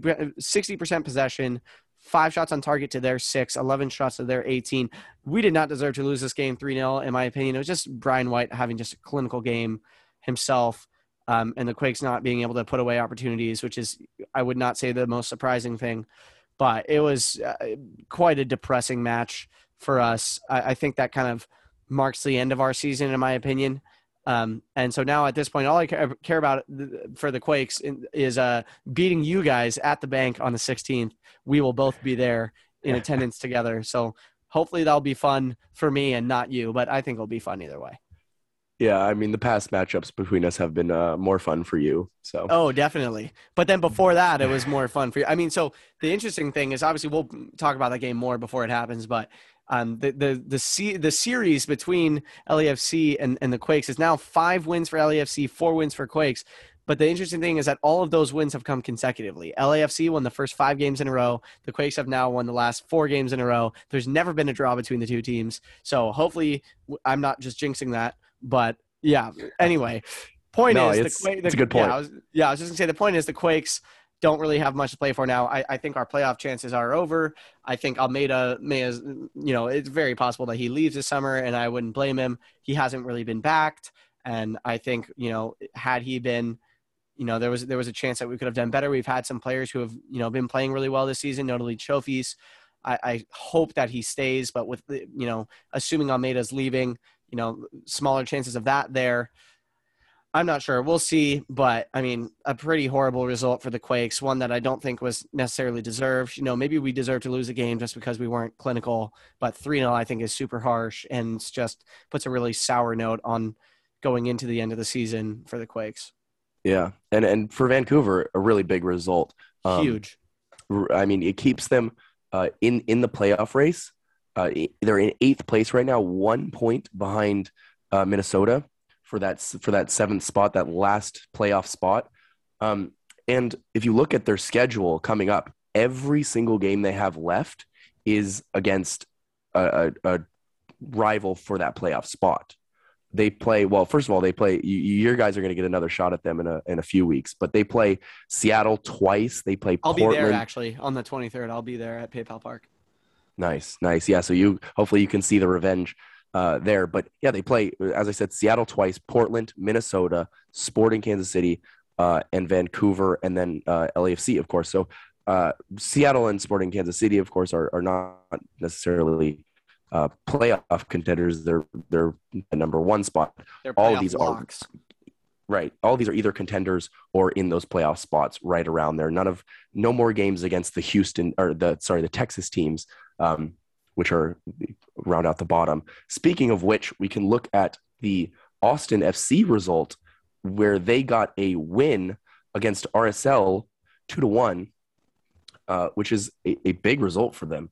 percent possession, five shots on target to their six, 11 shots to their 18. We did not deserve to lose this game 3 0, in my opinion. It was just Brian White having just a clinical game himself um, and the Quakes not being able to put away opportunities, which is, I would not say, the most surprising thing. But it was uh, quite a depressing match for us. I, I, think that kind of marks the end of our season, in my opinion. Um, and so now at this point, all I care about for the Quakes is uh, beating you guys at the bank on the 16th. We will both be there in attendance together. So hopefully that'll be fun for me and not you, but I think it'll be fun either way. Yeah, I mean the past matchups between us have been uh, more fun for you. So oh, definitely. But then before that, it was more fun for you. I mean, so the interesting thing is obviously we'll talk about that game more before it happens, but um, the the the C, the series between LAFC and, and the Quakes is now five wins for LAFC, four wins for Quakes. But the interesting thing is that all of those wins have come consecutively. LAFC won the first five games in a row. The Quakes have now won the last four games in a row. There's never been a draw between the two teams. So hopefully, I'm not just jinxing that. But yeah, anyway, point no, is, the, the, it's a good point. Yeah I, was, yeah, I was just gonna say the point is the Quakes don't really have much to play for now. I, I think our playoff chances are over. I think Almeyda may, as, you know, it's very possible that he leaves this summer, and I wouldn't blame him. He hasn't really been backed, and I think you know, had he been, you know, there was there was a chance that we could have done better. We've had some players who have you know been playing really well this season, notably Chofis. I, I hope that he stays, but with you know, assuming Almeyda's leaving, you know, smaller chances of that there. I'm not sure. We'll see. But I mean, a pretty horrible result for the Quakes, one that I don't think was necessarily deserved. You know, maybe we deserve to lose a game just because we weren't clinical, but 3 0 I think is super harsh and just puts a really sour note on going into the end of the season for the Quakes. Yeah. And and for Vancouver, a really big result. Um, Huge. I mean, it keeps them uh, in in the playoff race. Uh, they're in eighth place right now, one point behind uh, Minnesota for that for that seventh spot, that last playoff spot. Um, and if you look at their schedule coming up, every single game they have left is against a, a, a rival for that playoff spot. They play well. First of all, they play. You, your guys are going to get another shot at them in a in a few weeks. But they play Seattle twice. They play. I'll Portland. be there actually on the twenty third. I'll be there at PayPal Park. Nice, nice. Yeah. So you hopefully you can see the revenge uh, there. But yeah, they play, as I said, Seattle twice, Portland, Minnesota, Sporting Kansas City, uh, and Vancouver, and then uh, LAFC, of course. So uh, Seattle and Sporting Kansas City, of course, are, are not necessarily uh, playoff contenders. They're they're the number one spot. All of these blocks. are right. All these are either contenders or in those playoff spots right around there. None of no more games against the Houston or the sorry the Texas teams. Um, which are round out the bottom. Speaking of which, we can look at the Austin FC result where they got a win against RSL two to one, uh, which is a, a big result for them.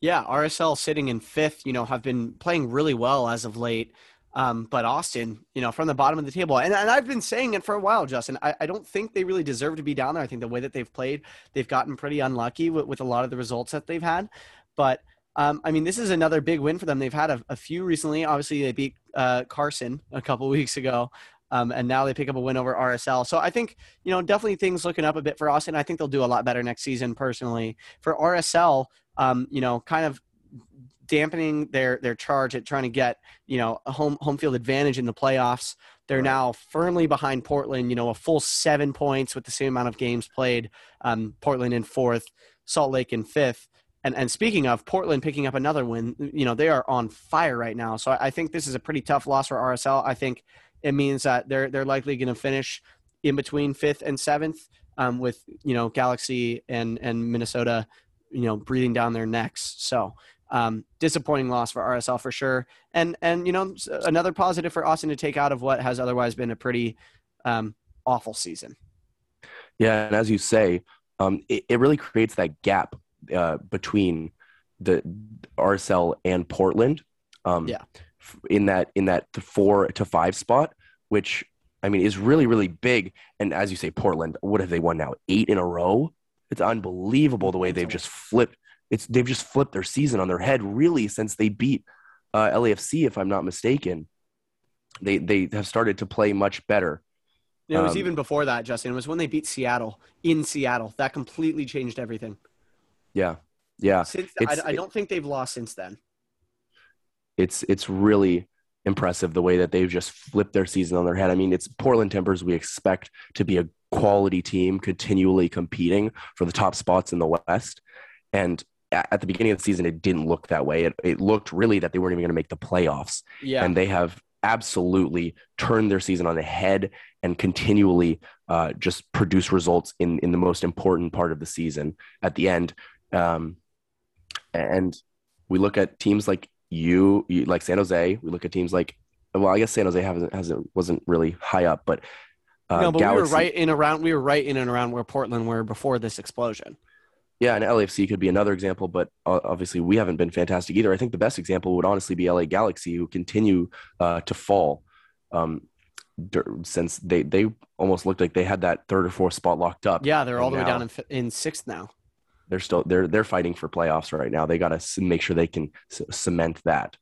Yeah, RSL sitting in fifth, you know, have been playing really well as of late. Um, but Austin, you know, from the bottom of the table, and, and I've been saying it for a while, Justin. I, I, don't think they really deserve to be down there. I think the way that they've played, they've gotten pretty unlucky with, with a lot of the results that they've had. But um, I mean, this is another big win for them. They've had a, a few recently. Obviously, they beat uh, Carson a couple weeks ago, um, and now they pick up a win over RSL. So I think you know definitely things looking up a bit for Austin. I think they'll do a lot better next season. Personally, for RSL, um, you know, kind of dampening their their charge at trying to get you know a home home field advantage in the playoffs. They're right. now firmly behind Portland. You know, a full seven points with the same amount of games played. Um, Portland in fourth, Salt Lake in fifth. And and speaking of Portland picking up another win, you know they are on fire right now. So I, I think this is a pretty tough loss for RSL. I think it means that they're they're likely going to finish in between fifth and seventh, um, with you know Galaxy and and Minnesota, you know, breathing down their necks. So. Um, disappointing loss for RSL for sure, and and you know another positive for Austin to take out of what has otherwise been a pretty um, awful season. Yeah, and as you say, um, it, it really creates that gap uh, between the RSL and Portland. Um, Yeah. In that in that four to five spot, which I mean is really really big. And as you say, Portland, what have they won now? Eight in a row. It's unbelievable the way they've just flipped. It's they've just flipped their season on their head really since they beat uh, LAFC, if I'm not mistaken. They they have started to play much better. It was Um, even before that, Justin. It was when they beat Seattle in Seattle. That completely changed everything. Yeah, yeah. Since I, I don't think they've lost since then. it's it's really impressive the way that they've just flipped their season on their head. I mean, it's Portland Timbers we expect to be a quality team continually competing for the top spots in the West. And at the beginning of the season, it didn't look that way. It, it looked really that they weren't even going to make the playoffs. Yeah, And they have absolutely turned their season on the head and continually uh, just produce results in, in the most important part of the season at the end. Um, and we look at teams like you, you, like San Jose. We look at teams like, well, I guess San Jose hasn't, hasn't wasn't really high up, but uh, no, but Galaxy, we were right in around. We were right in and around where Portland were before this explosion. Yeah, and LAFC could be another example, but uh, obviously we haven't been fantastic either. I think the best example would honestly be LA Galaxy, who continue uh, to fall um, since they they almost looked like they had that third or fourth spot locked up. Yeah, they're all the way down in, in sixth now. They're still they're they're fighting for playoffs right now. They got to make sure they can c- cement that.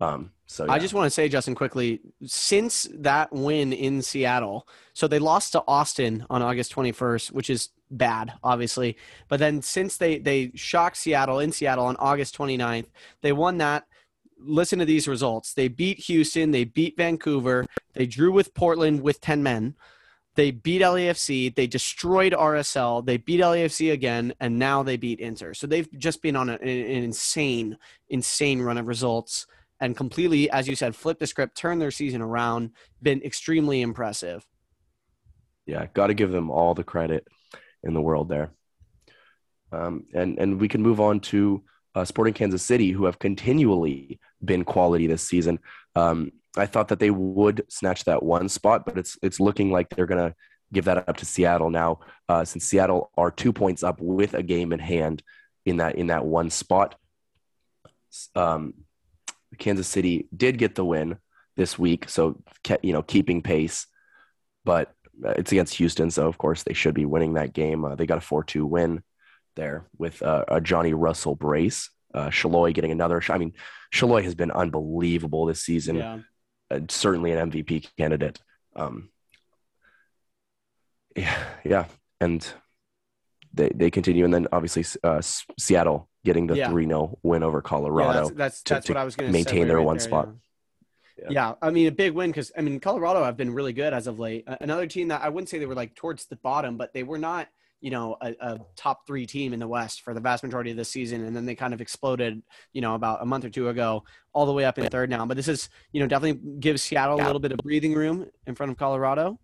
Um, so I just want to say, Justin, quickly, since that win in Seattle, so they lost to Austin on August 21st, which is bad, obviously. But then since they they shocked Seattle in Seattle on August 29th, they won that. Listen to these results. They beat Houston, they beat Vancouver, they drew with Portland with 10 men. They beat LAFC, they destroyed RSL, they beat LAFC again, and now they beat Inter. So they've just been on a- an insane, insane run of results and completely, as you said, flip the script, turn their season around, been extremely impressive. yeah, got to give them all the credit in the world there. Um, and and we can move on to uh, Sporting Kansas City, who have continually been quality this season. Um, I thought that they would snatch that one spot, but it's it's looking like they're gonna give that up to Seattle now, uh, since Seattle are two points up with a game in hand in that in that one spot. Um, Kansas City did get the win this week, so you know keeping pace, but uh, it's against Houston, so of course they should be winning that game. Uh, they got a four-two win there with uh, a Johnny Russell brace. Uh, Salloi getting another. I mean, Salloi has been unbelievable this season. Yeah. Uh, certainly an MVP candidate. Um, yeah, yeah, and they they continue, and then obviously uh, Seattle getting the Yeah. 0 win over Yeah, Colorado. that's that's, to- that's to what I was going to maintain their one spot. Yeah. Yeah. Yeah, I mean a big win because I mean Colorado have been really good as of late. Another team that I wouldn't say they were like towards the bottom, but they were not you know a, a top three team in the West for the vast majority of this season, and then they kind of exploded you know about a month or two ago, all the way up in third now. But this is you know definitely gives Seattle a little bit of breathing room in front of Colorado.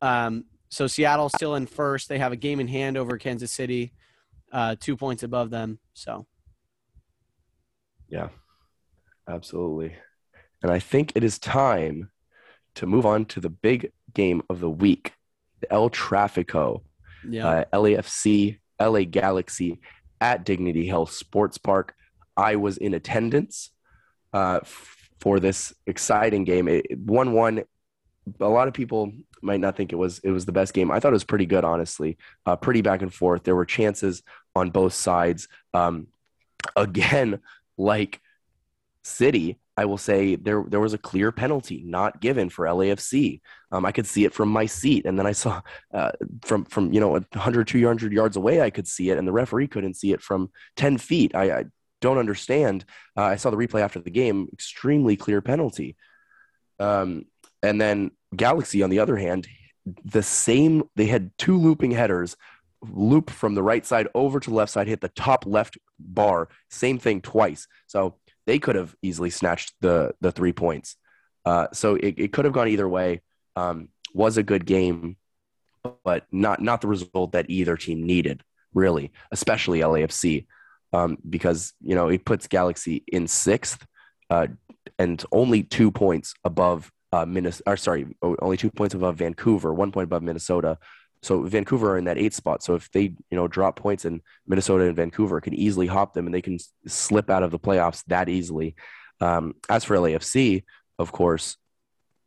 Um, so Seattle still in first. They have a game in hand over Kansas City, uh, two points above them. So Yeah, absolutely. And I think it is time to move on to the big game of the week, the El Trafico, yeah, uh, LAFC, LA Galaxy at Dignity Health Sports Park. I was in attendance uh, for this exciting game. It, one one. A lot of people might not think it was it was the best game. I thought it was pretty good, honestly. Uh, pretty back and forth. There were chances on both sides. Um, again, like City, I will say there there was a clear penalty not given for LAFC. Um, I could see it from my seat, and then I saw uh, from from you know 100 200 yards away I could see it, and the referee couldn't see it from 10 feet. I, I don't understand. Uh, I saw the replay after the game. Extremely clear penalty. Um, and then Galaxy, on the other hand, the same. They had two looping headers, loop from the right side over to the left side, hit the top left bar. Same thing twice. So they could have easily snatched the the three points. Uh, so it, it could have gone either way. Um, was a good game, but not not the result that either team needed, really, especially LAFC, um, because you know it puts Galaxy in sixth uh, and only two points above uh, Minnesota. Or sorry, only two points above Vancouver, one point above Minnesota. So Vancouver are in that eight spot. So if they you know drop points and Minnesota and Vancouver can easily hop them and they can slip out of the playoffs that easily. Um, as for LAFC, of course,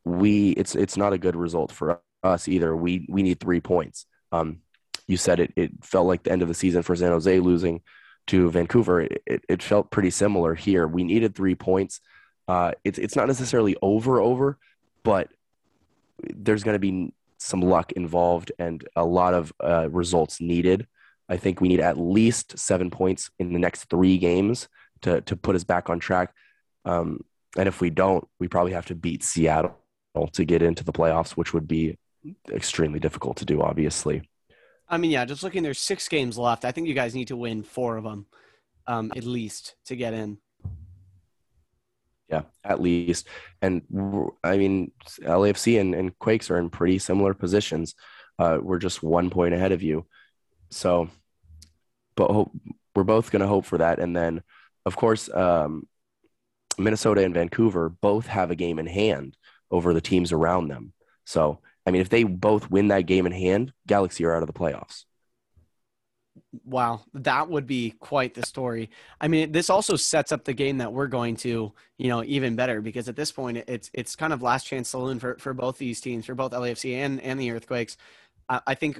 we it's it's not a good result for us either. We we need three points. Um, you said it. It felt like the end of the season for San Jose losing to Vancouver. It, it, it felt pretty similar here. We needed three points. Uh, it's it's not necessarily over over, but there's going to be some luck involved and a lot of uh, results needed. I think we need at least seven points in the next three games to to put us back on track. Um, and if we don't, we probably have to beat Seattle to get into the playoffs, which would be extremely difficult to do, obviously. I mean, yeah, just looking, there's six games left. I think you guys need to win four of them, um, at least, to get in. Yeah, at least. And I mean, LAFC and, and Quakes are in pretty similar positions. Uh, we're just one point ahead of you. So, but hope, we're both going to hope for that. And then, of course, um, Minnesota and Vancouver both have a game in hand over the teams around them. So, I mean, if they both win that game in hand, Galaxy are out of the playoffs. Wow, that would be quite the story. I mean, this also sets up the game that we're going to, you know, even better because at this point, it's it's kind of last chance saloon for for both these teams, for both LAFC and and the Earthquakes. I, I think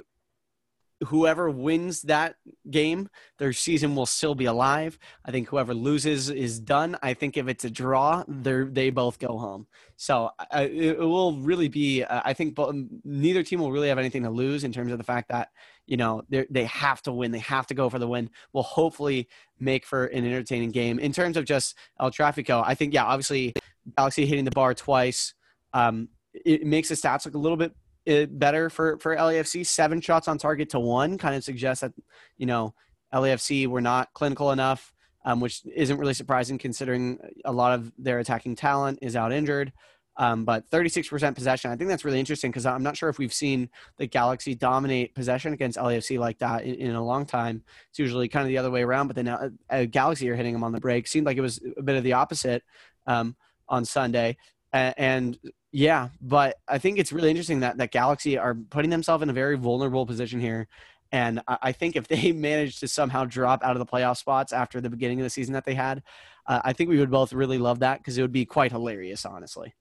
whoever wins that game, their season will still be alive. I think whoever loses is done. I think if it's a draw, they they both go home. So it, it, will really be. I think both, neither team will really have anything to lose in terms of the fact that you know they have to win. They have to go for the win. Will hopefully make for an entertaining game. In terms of just El Trafico, I think yeah, obviously Galaxy hitting the bar twice. Um, it makes the stats look a little bit better for for LAFC. Seven shots on target to one kind of suggests that you know LAFC were not clinical enough, um, which isn't really surprising considering a lot of their attacking talent is out injured. Um, but 36% possession, I think that's really interesting because I'm not sure if we've seen the Galaxy dominate possession against LAFC like that in, in a long time. It's usually kind of the other way around, but then uh, uh, Galaxy are hitting them on the break. Seemed like it was a bit of the opposite um, on Sunday. and yeah, but I think it's really interesting that that Galaxy are putting themselves in a very vulnerable position here. And I think if they manage to somehow drop out of the playoff spots after the beginning of the season that they had, uh, I think we would both really love that because it would be quite hilarious, honestly.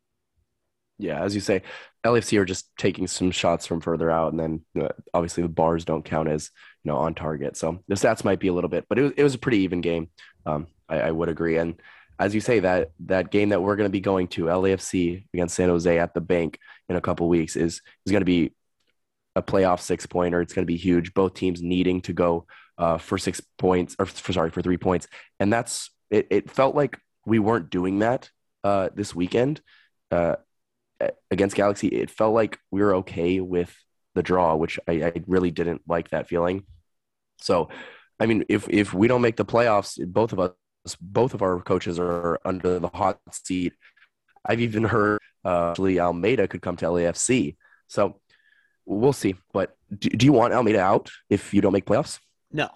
Yeah, as you say, LFC are just taking some shots from further out, and then uh, obviously the bars don't count as you know on target. So the stats might be a little bit, but it was, it was a pretty even game. Um, I, I would agree, and as you say, that that game that we're going to be going to, LAFC against San Jose at the bank in a couple weeks, is is going to be a playoff six pointer. It's going to be huge. Both teams needing to go uh, for six points, or for, sorry, for three points, and that's it. It felt like we weren't doing that uh, this weekend uh, against Galaxy. It felt like we were okay with the draw, which I, I really didn't like that feeling. So, I mean, if if we don't make the playoffs, both of us both of our coaches are under the hot seat. I've even heard uh, Almeyda could come to LAFC. So we'll see. But do, do you want Almeyda out if you don't make playoffs? No.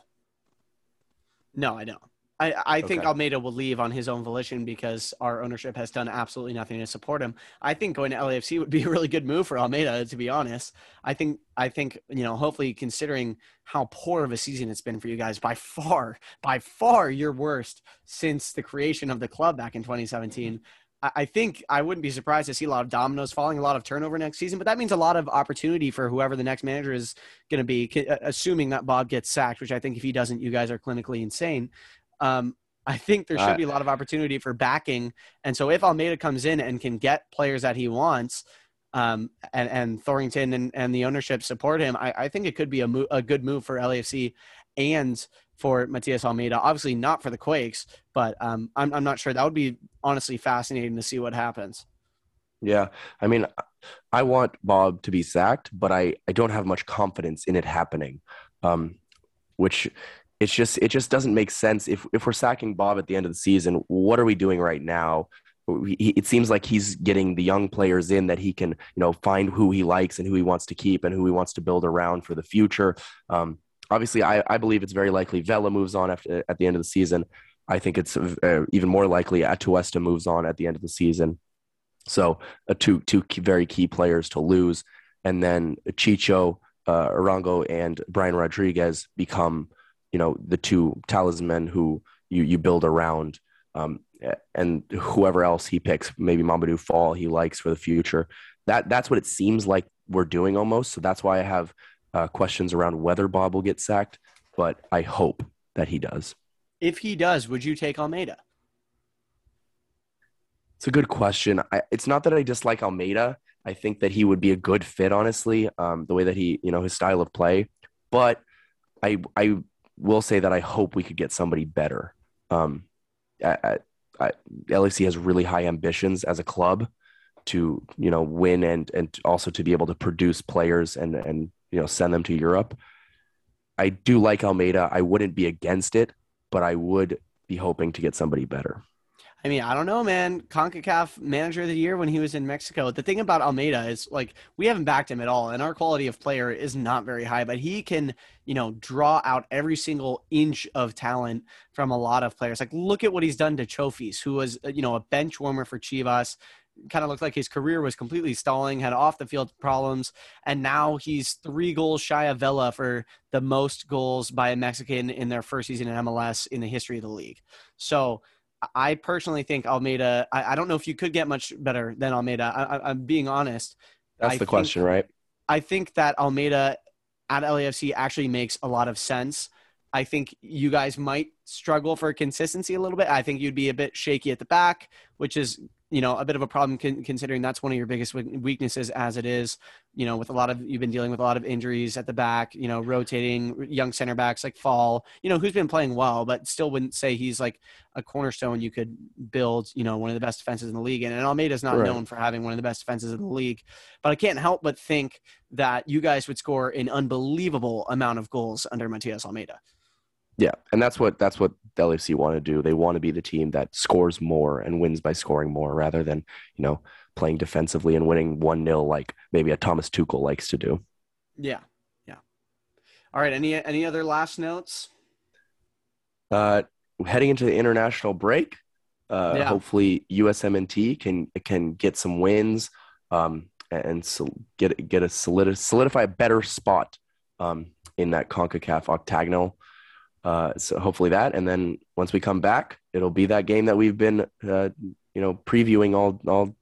No, I don't. I, I okay. think Almeyda will leave on his own volition because our ownership has done absolutely nothing to support him. I think going to LAFC would be a really good move for Almeyda, to be honest. I think I think you know, hopefully considering how poor of a season it's been for you guys, by far, by far your worst since the creation of the club back in 2017. I think I wouldn't be surprised to see a lot of dominoes falling, a lot of turnover next season, but that means a lot of opportunity for whoever the next manager is going to be, assuming that Bob gets sacked, which I think if he doesn't, you guys are clinically insane. Um, I think there should uh, be a lot of opportunity for backing. And so if Almeyda comes in and can get players that he wants, um, and, and Thorrington and, and the ownership support him, I, I think it could be a, mo- a good move for LAFC and for Matias Almeyda. Obviously not for the Quakes, but um, I'm, I'm not sure. That would be honestly fascinating to see what happens. Yeah. I mean, I want Bob to be sacked, but I, I don't have much confidence in it happening, um, which it's just it just doesn't make sense if if we're sacking Bob at the end of the season. What are we doing right now it seems like he's getting the young players in that he can, you know, find who he likes and who he wants to keep and who he wants to build around for the future. Um, obviously, I, I believe it's very likely Vela moves on after, at the end of the season. I think it's uh, even more likely Atuesta moves on at the end of the season. So, uh, two two very key players to lose, and then Chicho, uh, Arango, and Brian Rodriguez become, you know, the two talisman who you you build around. Um, and whoever else he picks, maybe Mamadou Fall, he likes for the future. That that's what it seems like we're doing almost. So that's why I have uh, questions around whether Bob will get sacked, but I hope that he does. If he does, would you take Almeyda? It's a good question. I, it's not that I dislike Almeyda. I think that he would be a good fit, honestly, um, the way that he, you know, his style of play. But I, I will say that I hope we could get somebody better. Um, I, I, LAFC has really high ambitions as a club to, you know, win and and also to be able to produce players and and you know send them to Europe. I do like Almeyda. I wouldn't be against it, but I would be hoping to get somebody better. I mean, I don't know, man. CONCACAF manager of the year when he was in Mexico. The thing about Almeyda is like we haven't backed him at all, and our quality of player is not very high, but he can, you know, draw out every single inch of talent from a lot of players. Like look at what he's done to Chofis, who was, uh, you know, a bench warmer for Chivas, kind of looked like his career was completely stalling, had off the field problems, and now he's three goals shy of Vela for the most goals by a Mexican in their first season in MLS in the history of the league. So I personally think Almeyda. I, I, don't know if you could get much better than Almeyda. I, am being honest. That's I the think, question, right? I think that Almeyda at LAFC actually makes a lot of sense. I think you guys might struggle for consistency a little bit. I think you'd be a bit shaky at the back, which is you know a bit of a problem con- considering that's one of your biggest weaknesses as it is you know with a lot of you've been dealing with a lot of injuries at the back you know rotating young center backs like fall you know who's been playing well but still wouldn't say he's like a cornerstone you could build you know one of the best defenses in the league and, and Almeyda's not right. known for having one of the best defenses in the league but I can't help but think that you guys would score an unbelievable amount of goals under Matias Almeyda yeah, and that's what that's what the LFC want to do. They want to be the team that scores more and wins by scoring more rather than, you know, playing defensively and winning 1-0 like maybe a Thomas Tuchel likes to do. Yeah. Yeah. All right, any any other last notes? Uh heading into the international break, uh yeah. hopefully USMNT can can get some wins um and so get get a solid solidify a better spot um in that CONCACAF octagonal uh, so hopefully that, and then once we come back, it'll be that game that we've been, uh, you know, previewing all all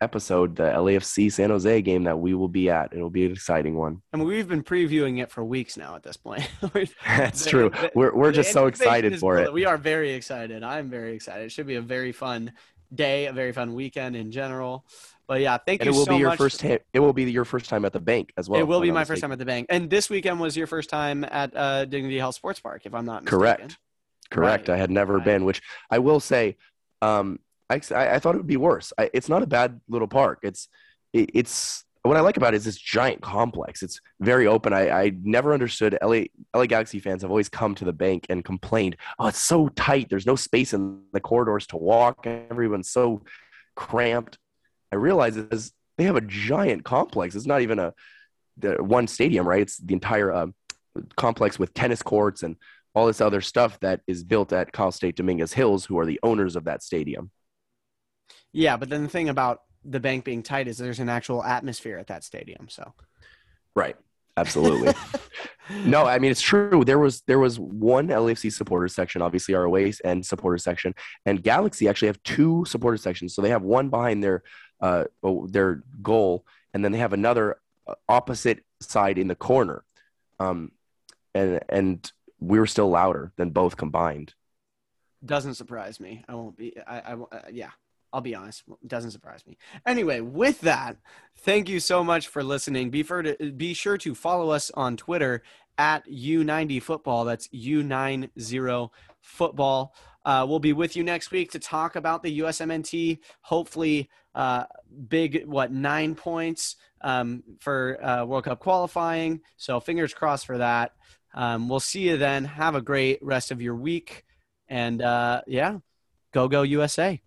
episode, the LAFC San Jose game that we will be at. It'll be an exciting one. I mean, we've been previewing it for weeks now at this point. That's the, true. The, we're we're just so excited for it. We are very excited. I'm very excited. It should be a very fun day, a very fun weekend in general. But yeah, thank and you. It will so be your much. first. Ta- it will be your first time at the bank as well. It will be my first time at the bank, and this weekend was your first time at uh, Dignity Health Sports Park, if I'm not mistaken. correct. Correct. Right. I had never right. been, which I will say, um, I, I thought it would be worse. I, it's not a bad little park. It's it, it's what I like about it is this giant complex. It's very open. I, I never understood LA LA Galaxy fans have always come to the bank and complained, oh, it's so tight. There's no space in the corridors to walk. Everyone's so cramped. I realize is they have a giant complex. It's not even a the one stadium, right? It's the entire uh, complex with tennis courts and all this other stuff that is built at Cal State Dominguez Hills, who are the owners of that stadium. Yeah, but then the thing about the bank being tight is there's an actual atmosphere at that stadium. So, right, absolutely. no, I mean it's true. There was there was one LAFC supporter section, obviously our away and supporter section, and Galaxy actually have two supporter sections. So they have one behind their uh, their goal, and then they have another uh, opposite side in the corner. Um, and and we were still louder than both combined. Doesn't surprise me. I won't be. I. I uh, yeah. I'll be honest. Doesn't surprise me. Anyway, with that, thank you so much for listening. Be sure to be sure to follow us on Twitter at U90 Football. That's U90 Football. Uh, we'll be with you next week to talk about the USMNT. Hopefully, uh, big what nine points um, for uh, World Cup qualifying. So fingers crossed for that. Um, we'll see you then. Have a great rest of your week, and uh, yeah, go go USA.